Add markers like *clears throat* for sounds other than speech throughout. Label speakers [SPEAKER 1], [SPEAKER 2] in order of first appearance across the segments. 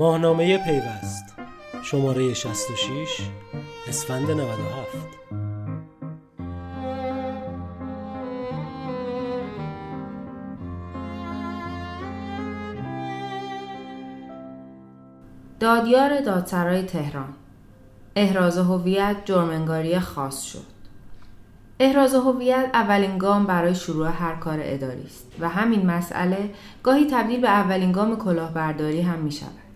[SPEAKER 1] ماهنامه پیوست. شماره 66 اسفند 97
[SPEAKER 2] دادیار دادسرای تهران. احراز هویت جرمنگاری خاص شد. احراز هویت اولین گام برای شروع هر کار اداری است و همین مسئله گاهی تبدیل به اولین گام کلاهبرداری هم می شود.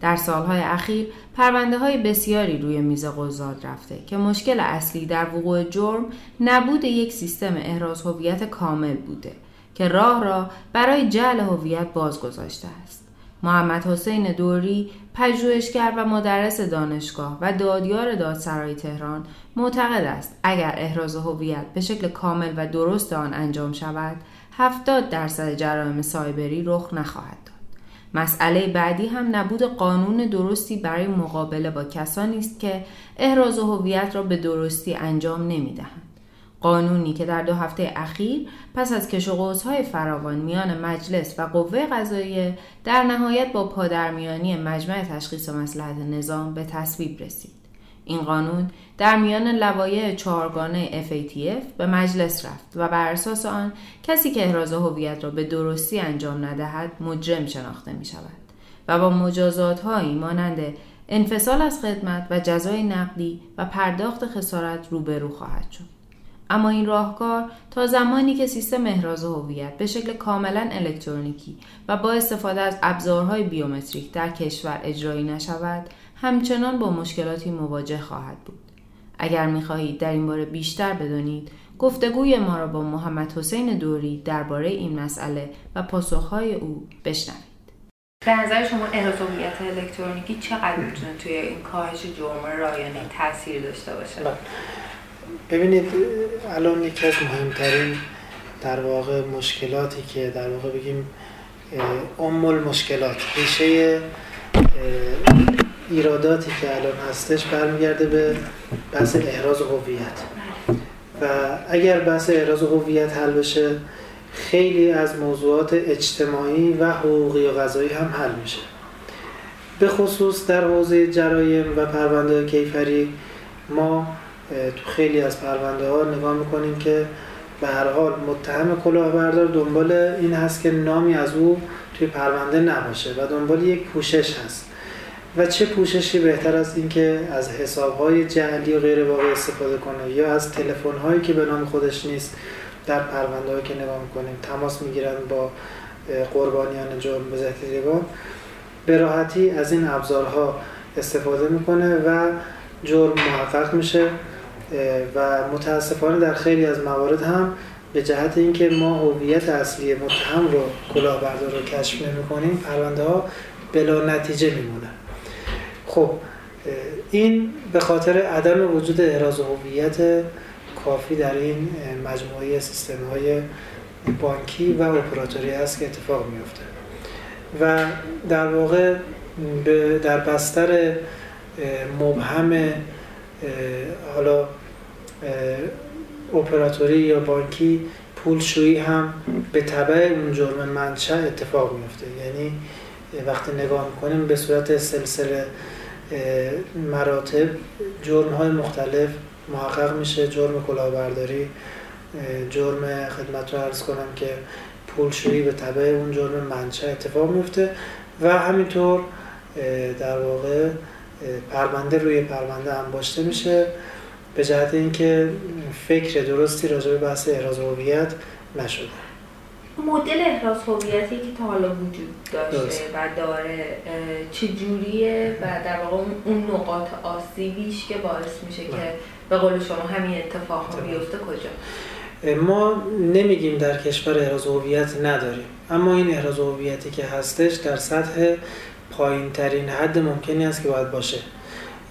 [SPEAKER 2] در سالهای اخیر پرونده های بسیاری روی میز قضات رفته که مشکل اصلی در وقوع جرم نبود یک سیستم احراز هویت کامل بوده که راه را برای جعل هویت باز گذاشته است. محمد حسین دوری پژوهشگر و مدرس دانشگاه و دادیار دادسرای تهران معتقد است اگر احراز هویت به شکل کامل و درست آن انجام شود 70 درصد جرایم سایبری رخ نخواهد مسئله بعدی هم نبود قانون درستی برای مقابله با کسانی است که احراز هویت را به درستی انجام نمی‌دهند قانونی که در دو هفته اخیر پس از کش و فراوان میان مجلس و قوه قضاییه در نهایت با پادرمیانی مجمع تشخیص مسلحت نظام به تصویب رسید. این قانون در میان لوایح چهارگانه FATF به مجلس رفت و بر اساس آن کسی که احراز هویت را به درستی انجام ندهد مجرم شناخته می شود و با مجازات هایی مانند انفصال از خدمت و جزای نقدی و پرداخت خسارت روبرو خواهد شد. اما این راهکار تا زمانی که سیستم احراز هویت به شکل کاملا الکترونیکی و با استفاده از ابزارهای بیومتریک در کشور اجرایی نشود همچنان با مشکلاتی مواجه خواهد بود. اگر می‌خواهید در این باره بیشتر بدانید گفتگوی ما را با محمد حسین دوری درباره این مسئله و پاسخهای او بشنوید.
[SPEAKER 3] به نظر شما احراز هویت الکترونیکی چقدر می‌تونه توی این کاهش جرم رایانه تاثیر داشته باشه؟ بله.
[SPEAKER 4] ببینید الان یکی از مهمترین در واقع مشکلاتی که در واقع بگیم ام مشکلات ریشه ایراداتی که الان هستش برمیگرده به بحث احراز هویت. و اگر بحث احراز هویت حل بشه خیلی از موضوعات اجتماعی و حقوقی و غذایی هم حل میشه. به خصوص در حوزه جرایم و پرونده کیفری ما تو خیلی از پرونده ها نگاه می‌کنیم که به هر حال متهم کلاهبردار دنبال این هست که نامی از او توی پرونده نباشه و دنبال یک پوشش هست. و چه پوششی بهتر از اینکه از حسابهای جعلی و غیر واقعی استفاده کنه یا از تلفن هایی که به نام خودش نیست در پرونده که نگاه می‌کنیم. تماس می‌گیرن با قربانیان جرم به به راحتی از این ابزارها استفاده می‌کنه و جرم محقق میشه و متاسفانه در خیلی از موارد هم به جهت اینکه ما هویت اصلی متهم رو کلاهبردار رو کشف نمی کنیم پرونده ها بلا نتیجه میمونه خب این به خاطر عدم وجود احراز هویت کافی در این مجموعه سیستم های بانکی و اپراتوری است که اتفاق میفته و در واقع در بستر مبهم حالا اپراتوری یا بانکی پولشویی هم به طبع اون جرم منشأ اتفاق میفته یعنی وقتی نگاه می‌کنیم به صورت سلسله مراتب جرم های مختلف محقق میشه جرم کلاهبرداری جرم خدمت رو عرض کنم که پولشویی به طبع اون جرم منشأ اتفاق میفته و همینطور در واقع پرونده روی پرونده انباشته میشه به جهت اینکه فکر درستی راجع به بحث احراز هویت نشده.
[SPEAKER 3] مدل احراز هویتی که تا حالا وجود داشته و داره چجوریه و در واقع اون نقاط آسیبیش که باعث میشه که بله. به قول شما همین اتفاق ها بیفته کجا؟
[SPEAKER 4] ما نمیگیم در کشور احراز هویت نداریم. اما این احراز هویتی که هستش در سطح پایین ترین حد ممکنی است که باید باشه.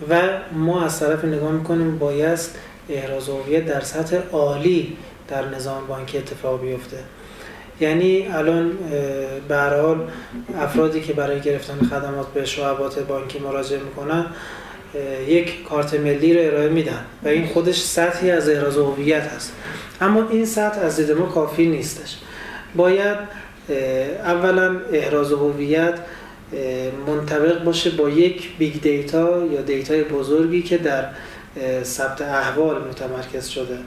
[SPEAKER 4] و ما از طرف نگاه می‌کنیم باید احراز هویت در سطح عالی در نظام بانکی اتفاق بیفته. یعنی الان به حال افرادی که برای گرفتن خدمات به شعبات بانکی مراجعه می‌کنن یک کارت ملی رو ارائه میدن و این خودش سطحی از احراز هویت هست. اما این سطح از دید ما کافی نیستش. باید اولا احراز هویت منطبق باشه با یک big data یا data ی بزرگی که در ثبت احوال متمرکز شده.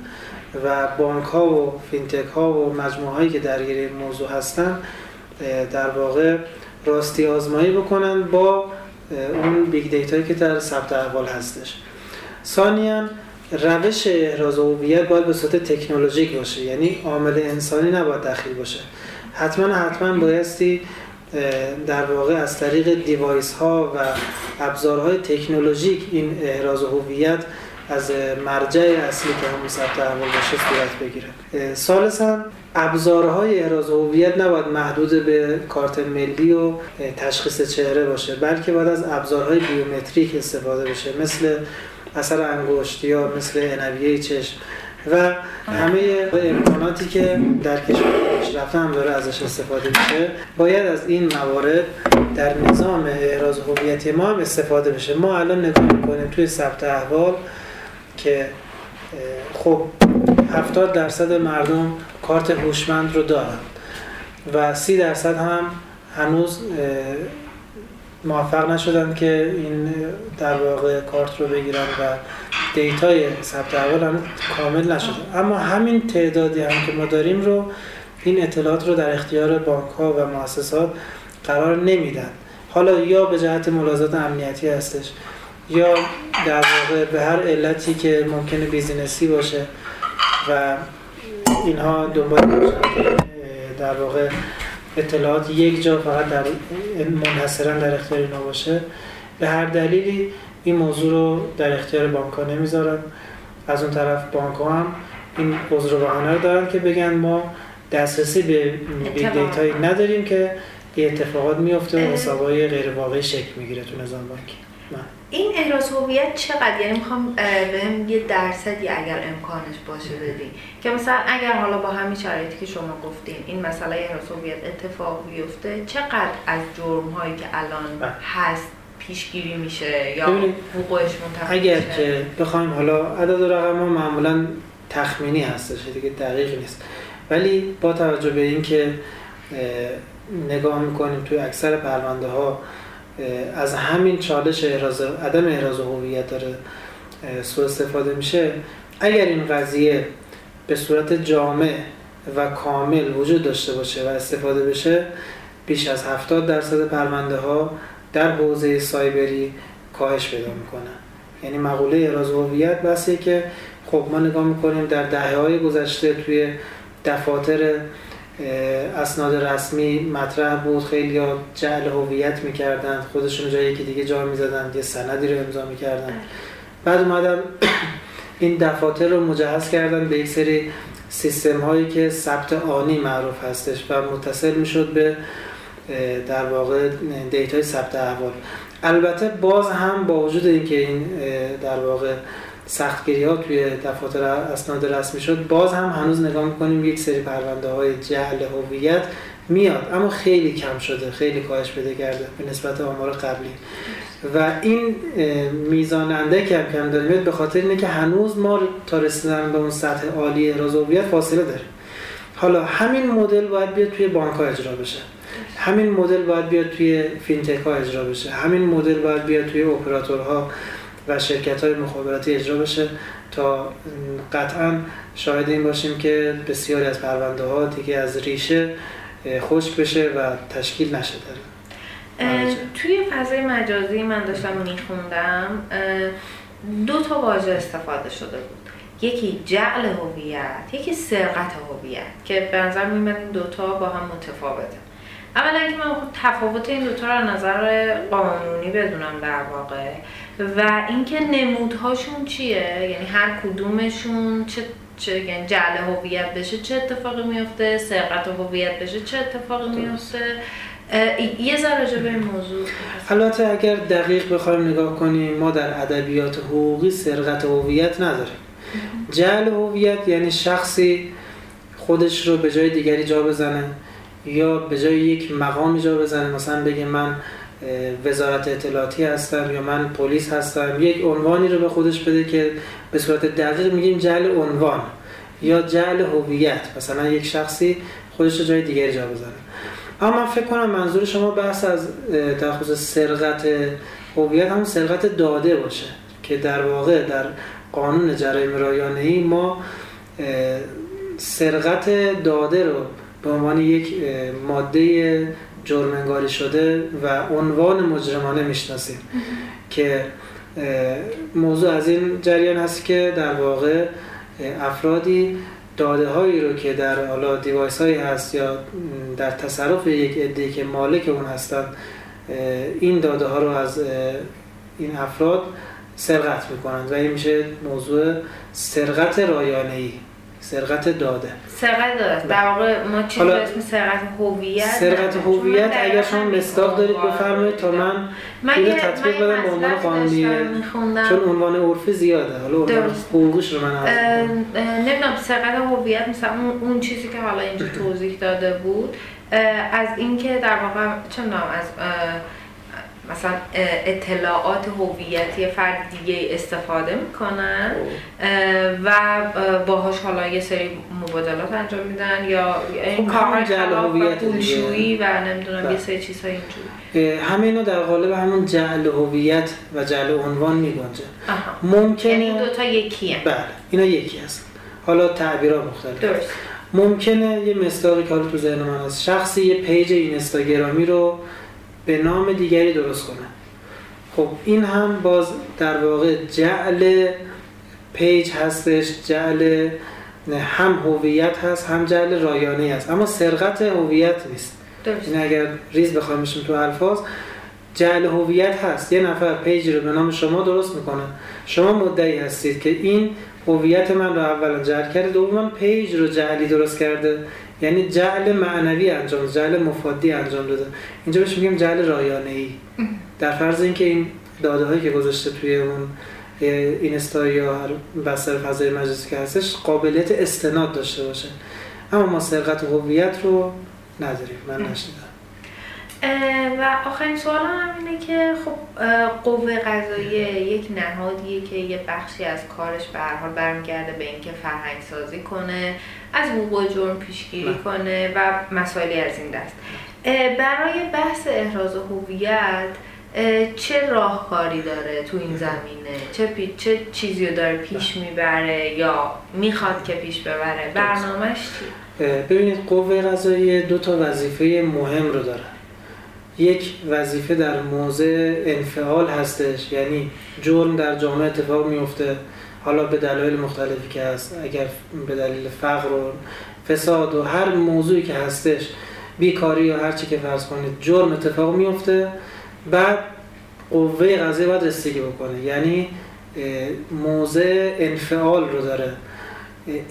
[SPEAKER 4] و بانک ها و fintech ها و مجموعه هایی که درگیر این موضوع هستن در واقع راستی آزمایی بکنن با اون big data یی که در ثبت احوال هستش. ثانیا روش احراز هویت باید به صورت تکنولوژیک باشه یعنی عامل انسانی نباید دخیل باشه. حتما حتما بایستی در واقع از طریق دیوایس ها و ابزارهای تکنولوژیک این احراز هویت از مرجع اصلی که همون ثبت احوال باشه صورت بگیره ثالثا ابزارهای احراز هویت نباید محدود به کارت ملی و تشخیص چهره باشه بلکه باید از ابزارهای بیومتریک استفاده بشه مثل اثر انگشت یا مثل انویه چشم. و همه امکاناتی که در کشور پیشرفته هم داره ازش استفاده میشه. باید از این موارد در نظام احراز هویتی ما هم استفاده بشه. ما الان نگاه می‌کنیم توی ثبت احوال که خب 70 درصد مردم کارت هوشمند رو دارن و 30 درصد هم هنوز موفق نشدن که این در واقع کارت رو بگیرن و data ی ثبت احوال هم کامل نشده. اما همین تعدادی هم که ما داریم رو این اطلاعات رو در اختیار بانک ها و مؤسسات قرار نمیدن. حالا یا به جهت ملاحظات امنیتی هستش یا در واقع به هر علتی که ممکنه business ی باشه و اینها دنبال در واقع اطلاعات یک جا فقط در منحصرا در اختیار اینا باشه به هر دلیلی این موضوع رو در اختیار بانک ها نمی‌ذارن. از اون طرف بانک ها هم این عذر و بهانه رو دارن که بگن ما دسترسی به big data یی نداریم که یه اتفاقات میفته و حسابای غیر واقعی شکل می‌گیره تو نظام بانکی.
[SPEAKER 2] این احراز هویت چقدر؟ یعنی می‌خوام بهم یه درصدی اگر امکانش باشه بدین. که مثلا اگر حالا با همین شرایطی که شما گفتین این مسئله احراز هویت اتفاق بیفته چقدر از جرم هایی که الان بله. هست پیشگیری میشه یا حقوقش منتقل
[SPEAKER 4] اگر که بخوایم حالا عدد رقم ها معمولا تخمینی هستش دیگه دقیق نیست. ولی با توجه به اینکه نگاه می‌کنیم توی اکثر پرونده ها از همین چالش احراز عدم احراز هویت داره سوء استفاده میشه. اگر این قضیه به صورت جامع و کامل وجود داشته باشه و استفاده بشه بیش از 70 درصد پرونده ها در حوزه سایبری کاهش پیدا می‌کنن یعنی مقوله احراز هویت بسیه که خب ما نگاه می‌کنیم در دهه های گذشته توی دفاتر اسناد رسمی مطرح بود. خیلی ها جعل هویت می‌کردن خودشون جایی که دیگه جا می‌زدن یه سندی رو امضا می‌کردن بعد اومدن *clears throat* این دفاتر رو مجهز کردن به یک سری سیستم هایی که ثبت آنی معروف هستش و متصل می‌شد به در واقع دیتای ثبت احوال. البته باز هم با وجود اینکه این در واقع سختگیری ها توی دفاتر اسناد رسمی شد. باز هم هنوز نگاه می‌کنیم یک سری پرونده های جعل هویت میاد اما خیلی کم شده خیلی کاهش بده کرده به نسبت آمار قبلی. و این میزان اندک کم کم داریم به خاطر اینه که هنوز ما تا رسیدن به اون سطح عالی احراز هویت فاصله داریم. حالا همین مدل باید بیاد توی بانک ها اجرا بشه. همین مدل باید بیاد توی فینتک ها اجرا بشه. همین مدل باید بیاد توی اپراتورها. و شرکت های مخابراتی اجرا بشه تا قطعا شاهد این باشیم که بسیاری از پرونده ها دیگه از ریشه خشک بشه و تشکیل نشه
[SPEAKER 2] توی فضای مجازی من داشتم میخوندم دو تا واژه استفاده شده بود. یکی جعل هویت یکی سرقت هویت که به نظر میاد این دوتا با هم متفاوته. اولا که من تفاوت این دوتا رو نظر قانونی بدونم در واقع. و اینکه نمودهاشون چیه؟ یعنی هر کدومشون چه چه یعنی جعل هویت بشه چه اتفاقی میفته؟ سرقت هویت بشه چه اتفاقی میفته؟ یه ذره به این موضوع
[SPEAKER 4] البته اگر دقیق بخوایم نگاه کنیم ما در ادبیات حقوقی سرقت هویت نداریم. جعل هویت یعنی شخصی خودش رو به جای دیگری جا بزنه یا به جای یک مقامی جا بزنه. مثلا بگه من وزارت اطلاعاتی هستم یا من پلیس هستم یک عنوانی رو به خودش بده که به صورت دقیق میگیم جعل عنوان یا جعل هویت. مثلا یک شخصی خودش رو جای دیگری جا بزنه. اما من فکر کنم منظور شما بحث از در خصوص سرقت هویت همون سرقت داده باشه که در واقع در قانون جرایم رایانه ای ما سرقت داده رو به عنوان یک ماده جرمنگاری شده و عنوان مجرمانه می‌شناسیم که موضوع از این جریان هست که در واقع افرادی داده هایی رو که در حالا دیوایس هایی هست یا در تصرف یک عده که مالک اون هستن این داده ها رو از این افراد سرقت می‌کنند. و این میشه موضوع سرقت رایانه ای سرقت داده.
[SPEAKER 2] سرقت داده. در واقع ما چیزی به اسم سرقت هویت
[SPEAKER 4] سرقت هویت اگر شما مستاق دارید بفرمایید تا من اینو تطبیق بدم به عنوان قانونی. چون عنوان عرفی زیاده. حالا حقوقش رو من
[SPEAKER 2] نمی‌دونم سرقت هویت مثلا اون چیزی که حالا اینجا *clears throat* توضیح داده بود از اینکه در واقع چه از مثلا اطلاعات هویتی فرد دیگه استفاده می‌کنن و باهاش حالا یه سری مبادلات انجام میدن یا این
[SPEAKER 4] خب کارهای
[SPEAKER 2] پولشویی و نمی‌دونم یه بله. سری چیزهای اینجوری.
[SPEAKER 4] همه اینا در قالب همون جعل هویت و جعل عنوان میگنجه
[SPEAKER 2] ممکنه یعنی این دوتا یکی
[SPEAKER 4] بله اینا یکی هست حالا تعبیرها مختلف.
[SPEAKER 2] درست.
[SPEAKER 4] ممکنه یه مصداقی که حالا تو ذهن من هست شخصی یه پیج اینستاگرامی رو به نام دیگری درست کنه. خب این هم باز در واقع جعل page هستش جعل هم هویت هست هم جعل رایانه هست اما سرقت هویت نیست. این اگر ریز بخوایم تو الفاظ جعل هویت هست. یه نفر page رو به نام شما درست می‌کنه. شما مدعی هستید که این هویت من رو اولا جعل کرده دوما page رو جعلی درست کرده. یعنی جعل معنوی انجام جعل مفادی انجام داده اینجا بهش میگیم جعل رایانه ای در فرض اینکه این داده هایی که گذاشته توی اون اینستا یا هر بستر فضای مجلسی که هستش قابلیت استناد داشته باشه. اما ما سرقت هویت رو نداریم. من نشیدم
[SPEAKER 2] و آخرین سوال هم اینه که خب قوه قضاییه یک نهادیه که یه بخشی از کارش به هر حال برمیگرده به اینکه فرهنگ سازی کنه. از وقوع جرم پیشگیری. کنه و مسائلی از این دست. برای بحث احراز هویت چه راهکاری داره تو این زمینه؟ چه, چه چیزی رو داره پیش می‌بره یا می‌خواد که پیش ببره؟ برنامهش چی؟
[SPEAKER 4] ببینید قوه قضاییه دو تا وظیفه مهم رو داره. یک وظیفه در موضع انفعال هستش یعنی جرم در جامعه اتفاق میفته حالا به دلایل مختلفی که هست اگر به دلیل فقر و فساد و هر موضوعی که هستش بیکاری یا هر چی که فرض کنید جرم اتفاق میفته بعد قوه قضاییه باید رسیدگی بکنه. یعنی موضع انفعال رو داره.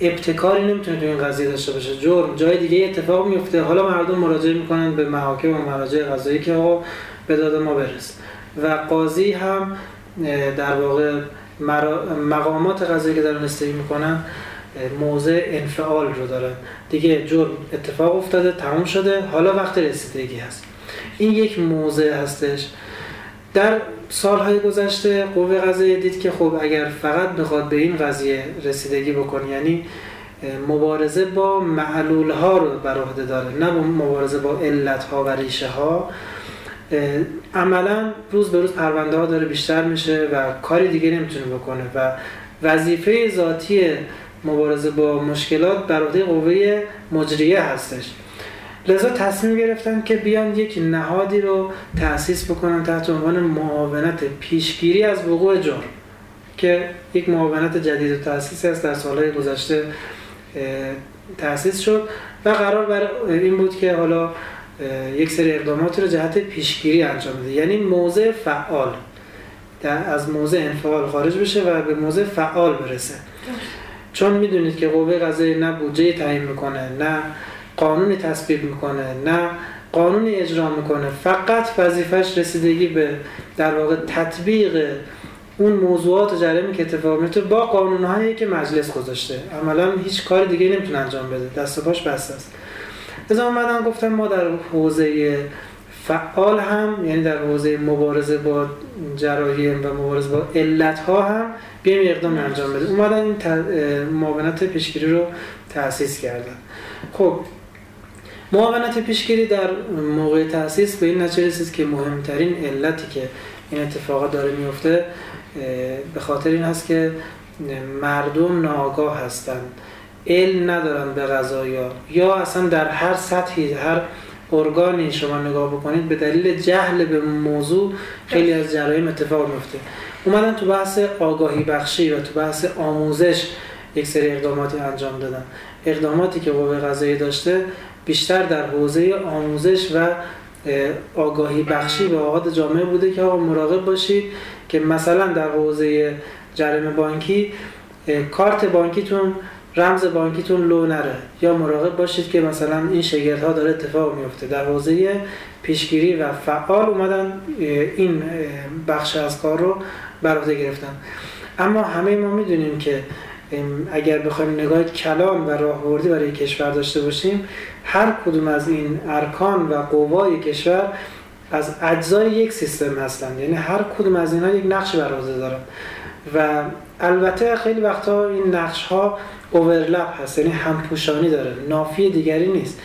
[SPEAKER 4] ابتکاری نمی‌تونه تو این قضیه داشته باشه. جرم جای دیگه اتفاق میفته حالا مردم مراجعه می‌کنن به محاکم و مراجع قضایی که آقا به داد ما برس. و قاضی هم در واقع مقامات قضایی که دارن استایی می‌کنن موضع انفعال رو دارن. دیگه جرم اتفاق افتاده تموم شده. حالا وقت رسیدگی هست. این یک موضع هستش. در سالهای گذشته قوه قضاییه دید که خب اگر فقط بخواد به این قضیه رسیدگی بکنه یعنی مبارزه با معلول ها رو بر عهده داره نه مبارزه با علت ها و ریشه ها عملا روز به روز پرونده ها داره بیشتر میشه و کاری دیگه نمی‌تونه بکنه و وظیفه ذاتی مبارزه با مشکلات بر عهده قوه مجریه هستش. لذا تصمیم گرفتن که بیان یک نهادی رو تأسیس بکنن تحت عنوان معاونت پیشگیری از وقوع جرم که یک معاونت جدید و تأسیسی است در سالهای گذشته تأسیس شد و قرار بر این بود که حالا یک سری اقدامات رو جهت پیشگیری انجام بده یعنی موضع فعال. از موضع انفعال خارج بشه و به موضع فعال برسه. چون می‌دونید که قوه قضایی نه بودجه تعیین می‌کنه نه قانونی تصویب می‌کنه نه قانونی اجرا می‌کنه. فقط وظیفش رسیدگی به در واقع تطبیق اون موضوعات جریمی که اتفاق میفته با قانونهایی که مجلس گذاشته. عملا هیچ کار دیگه نمی‌تونه انجام بده. دست و پاش بسته است. از اومدن گفتم ما در حوزه فعال هم یعنی در حوزه مبارزه با جرایم و مبارزه با علت ها هم بیایم اقدام انجام بده اومدن این معاونت پیشگیری رو تأسیس کردن. خب معاونت پیشگیری در موقع تاسیس به این نتیجه رسید که مهمترین علتی که این اتفاقات داره میفته به خاطر این هست که مردم ناآگاه هستند علم ندارن به غذایا. یا اصلا در هر سطحی هر ارگانی شما نگاه بکنید به دلیل جهل به موضوع خیلی از جرایم اتفاق میفته. اومدن تو بحث آگاهی بخشی و تو بحث آموزش یک سری اقداماتی انجام دادن. اقداماتی که قوه قضایی داشته بیشتر در حوزه آموزش و آگاهی بخشی به آقاد جامعه بوده که آقا مراقب باشید که مثلا در حوزه جرم بانکی کارت بانکیتون رمز بانکیتون لو نره. یا مراقب باشید که مثلا این شگرد ها داره اتفاق میفته. در حوزه پیشگیری و فعال اومدن این بخش از کار رو بر عهده گرفتن. اما همه ما می‌دونیم که اگر بخوایم نگاه کلان و راهبردی برای کشور داشته باشیم هر کدوم از این ارکان و قوای کشور از اجزای یک سیستم هستند یعنی هر کدوم از اینها یک نقش بر عهده دارن. و البته خیلی وقتا این نقش ها اوورلپ هست یعنی همپوشانی داره نافی دیگری نیست.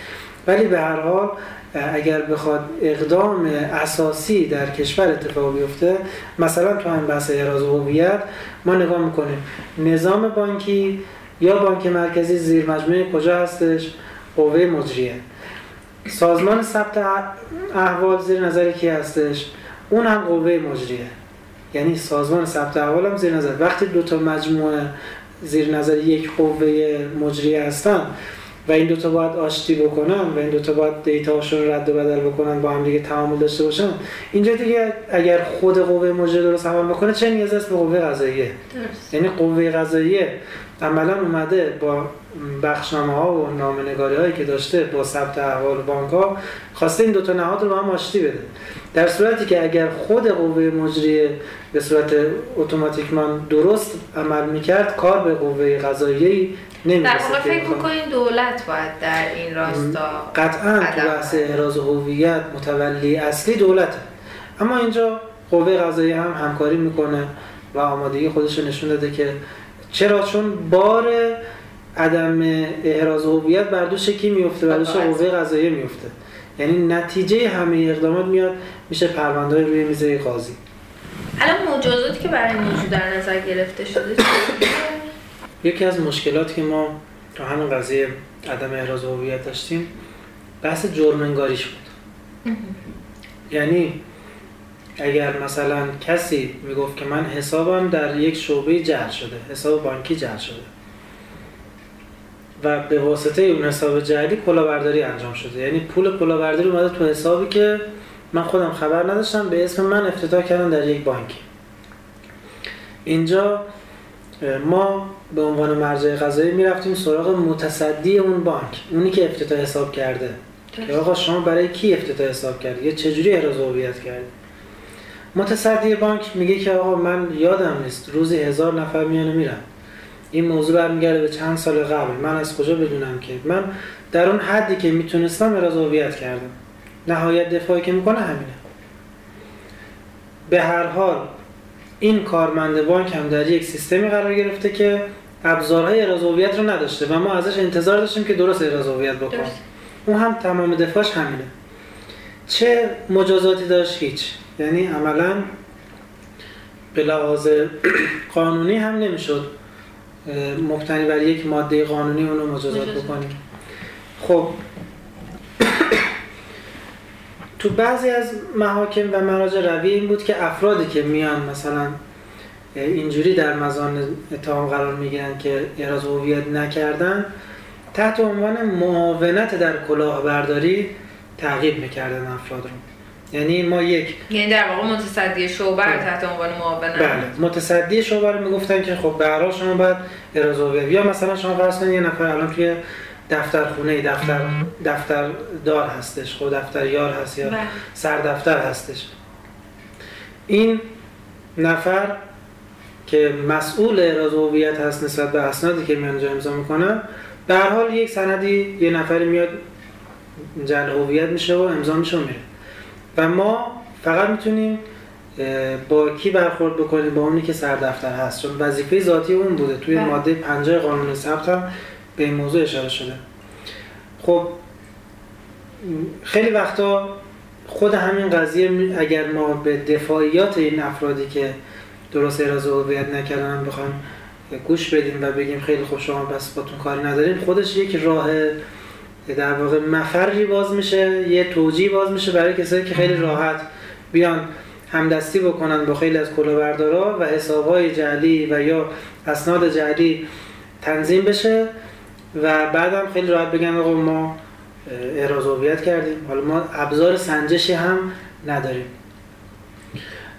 [SPEAKER 4] ولی به هر حال اگر بخواد اقدام اساسی در کشور اتفاق بیفته مثلا تو همین بحث احراز هویت ما نگاه می‌کنیم. نظام بانکی یا بانک مرکزی زیر مجموعه کجا هستش؟ قوه مجریه. سازمان ثبت احوال زیر نظر کی هستش؟ اون هم قوه مجریه. یعنی سازمان ثبت احوال هم زیر نظر. وقتی دو تا مجموعه زیر نظر یک قوه مجریه هستن و این دوتا باید آشتی بکنن و این دوتا باید دیتاشون رد و بدل بکنن با هم دیگه تعامل داشته باشن. اینجا دیگه اگر خود قوه مجری درست عمل بکنه چه نیاز است به قوه قضاییه؟ یعنی قوه قضاییه عملا اومده با بخشنامه ها و نامنگاری هایی که داشته با ثبت احوال بانک ها خواسته این دوتا نهاد رو با هم آشتی بده. در صورتی که اگر خود قوه مجریه به صورت اتوماتیکمان درست عمل می‌کرد کار به قوه قضاییه
[SPEAKER 2] در واقع فکر می‌کنین دولت باید در این راستا
[SPEAKER 4] قطعا تو بحث احراز هویت متولی اصلی دولته. اما اینجا قوه قضاییه هم همکاری می‌کنه و آمادگی خودش نشون داده که چرا؟ چون بار عدم احراز هویت بر دوش کی میفته بر دوش قوه قضاییه میفته یعنی نتیجه همه اقدامات میاد میشه پرونده روی میزه قاضی.
[SPEAKER 2] الان مجازاتی که برای موضوع در نظر گرفته شده
[SPEAKER 4] یکی از مشکلاتی که ما تو همین قضیه عدم احراز هویت داشتیم بحث جرمنگاریش بود. یعنی اگر مثلا کسی می‌گفت که من حسابم در یک شعبه جعل شده حساب بانکی جعل شده و به واسطه اون حساب جعلی کلاهبرداری انجام شده. یعنی پول کلاهبرداری اومده تو حسابی که من خودم خبر نداشتم به اسم من افتتاح کردن در یک بانک اینجا ما به عنوان مرجع قضایی می‌رفتیم سراغ متصدی اون بانک اونی که افتتاح حساب کرده. که آقا شما برای کی افتتاح حساب کردی؟ یا چجوری احراز هویت کردی؟ متصدی بانک میگه که آقا من یادم نیست روزی هزار نفر میانه میرن. این موضوع برمیگرده به چند سال قبل. من از کجا بدونم که؟ من در اون حدی که می‌تونستم احراز هویت کردم. نهایت دفاعی که می‌کنه همینه. به هر حال این کارمند بانک هم در یک سیستمی قرار گرفته که ابزارهای هویت رو نداشته و ما ازش انتظار داشتیم که درست هویت بکنه. اون هم تمام دفاعش همینه. چه مجازاتی داشت؟ هیچ. یعنی عملا به لحاظ قانونی هم نمی‌شد. مبتنی بر یک ماده قانونی اونو مجازات. بکنیم. خب تو بعضی از محاکم و مراجع روی این بود که افرادی که میان مثلا اینجوری در مزان اتهام قرار می‌گیرن که احراز هویت نکردن تحت عنوان معاونت در کلاهبرداری تعقیب می‌کردن افراد رو. یعنی ما یک
[SPEAKER 2] یعنی در واقع متصدی شعبه رو تحت عنوان معاونت.
[SPEAKER 4] بله. متصدی شعبه رو می‌گفتن که خب به شما باید احراز هویت یا مثلا شما فرض کنید یه نفر الان توی دفتر خونه دفتر دفتر دار هستش خب دفتر یار هست یا سر دفتر هستش. این نفر که مسئول احراز هویت هست نسبت به اسنادی که میان امضا می‌کنن به هر حال یک سندی یه نفری میاد جل هویت میشه و امضا میشه و میره. و ما فقط می‌تونیم با کی برخورد بکنیم؟ با اونی که سر دفتر هست. چون وظیفه ذاتی اون بوده. توی ماده 50 قانون ثبت هم به این موضوع اشاره شده. خب خیلی وقتا خود همین قضیه اگر ما به دفاعیات این افرادی که درست اراز هویت نکردن بخوایم گوش بدیم و بگیم خیلی خوب شما بس باتون کاری نداریم خودش یک راه در واقع مفری باز میشه یه توجیه باز میشه برای کسایی که خیلی راحت بیان همدستی بکنن با خیلی از کلاهبردارا و حسابهای جعلی و یا اسناد جعلی تنظیم بشه. و بعدم خیلی راحت بگن آقا ما احراز هویت کردیم. حالا ما ابزار سنجشی هم نداریم.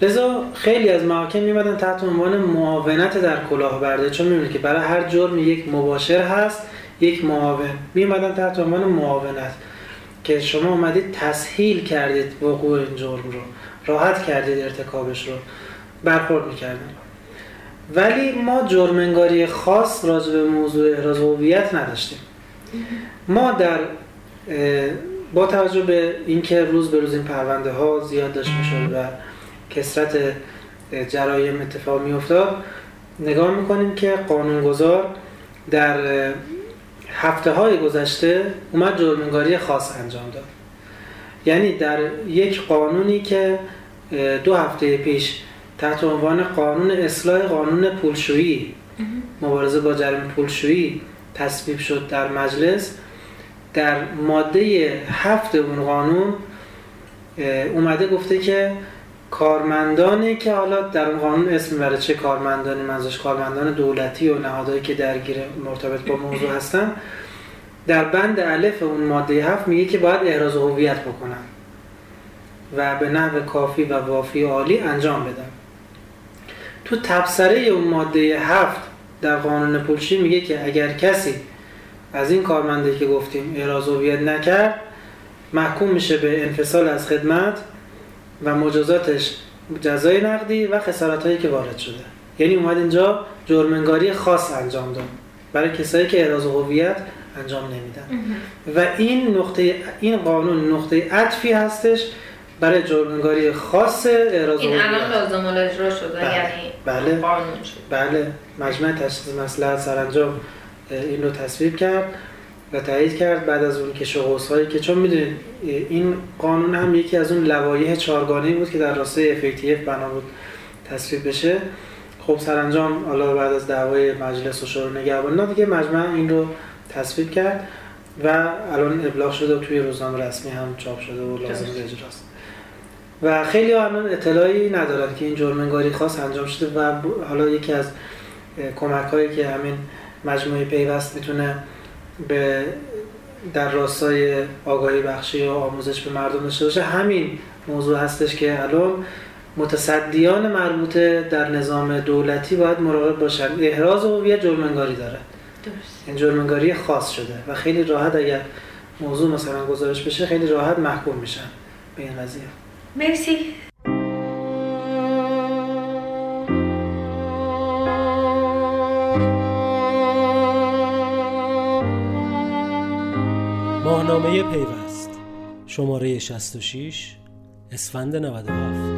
[SPEAKER 4] لذا خیلی از محاکم میمدن تحت عنوان معاونت در کلاهبرداری چون می‌بینید که برای هر جرم یک مباشر هست یک معاون. میمدن تحت عنوان معاونت. که شما اومدید تسهیل کردید وقوع این جرم رو راحت کردید ارتکابش رو برخورد می‌کردن. ولی ما جرمنگاری خاص راجع به موضوع احراز هویت نداشتیم. ما در با توجه به اینکه روز به روز این پرونده ها زیاد داشت می‌شد و کسرت جرایم اتفاق میافتاد نگاه می‌کنیم که قانونگذار در هفته های گذشته اومد جرمنگاری خاص انجام داد. یعنی در یک قانونی که دو هفته پیش تحت عنوان قانون اصلاح قانون پولشویی. مبارزه با جرم پولشویی تصویب شد در مجلس. در ماده هفت اون قانون اومده گفته که کارمندانی که حالا در اون قانون اسم می‌بره چه کارمندانی منظورش کارمندان دولتی و نهادهایی که درگیر مرتبط با موضوع هستن در بند الف اون ماده هفت میگه که باید احراز هویت بکنن و به نحو کافی و وافی عالی انجام بدن. تو تبصره اون ماده هفت در قانون پولشی میگه که اگر کسی از این کارمنده که گفتیم احراز هویت نکرد محکوم میشه به انفصال از خدمت و مجازاتش جزای نقدی و خسارت هایی که وارد شده. یعنی اومد اینجا جرمنگاری خاص انجام داد برای کسایی که احراز هویت انجام نمیدن. و این نقطه این قانون نقطه عطفی هستش برای جرمنگاری خاص احراز
[SPEAKER 2] این الان لازم الاجرا شده بله. یعنی
[SPEAKER 4] بله. قانون شد بله. مجمع تشخیص مسئله سرانجام این رو تصویب کرد و تایید کرد. بعد از اون که هایی که چون می‌دونید این قانون هم یکی از اون لوایح چهارگانه بود که در راستای FATF بنا بود تصویب بشه. خب سرانجام حالا بعد از دعوای مجلس و شورای نگهبانی دیگه مجمع این رو تصویب کرد و الان ابلاغ شده و توی روزنامه رسمی هم چاپ شده و لازم اجراست. و خیلی الان اطلاعی ندارن که این جرمنگاری خاص انجام شده و حالا یکی از کمک هایی که همین مجموعه پیوست می‌تونه به در راستای آگاهی بخشی و آموزش به مردم داشته باشه. همین موضوع هستش که الان متصدیان مربوطه در نظام دولتی باید مراقب باشن. احراز هویت جرمنگاری داره. درست. این جرمنگاری خاص شده و خیلی راحت اگر موضوع مثلا گزارش بشه خیلی راحت محکوم میشن به این قضیه.
[SPEAKER 2] مرسی.
[SPEAKER 1] ماهنامه پیوست. شماره 66 اسفند 97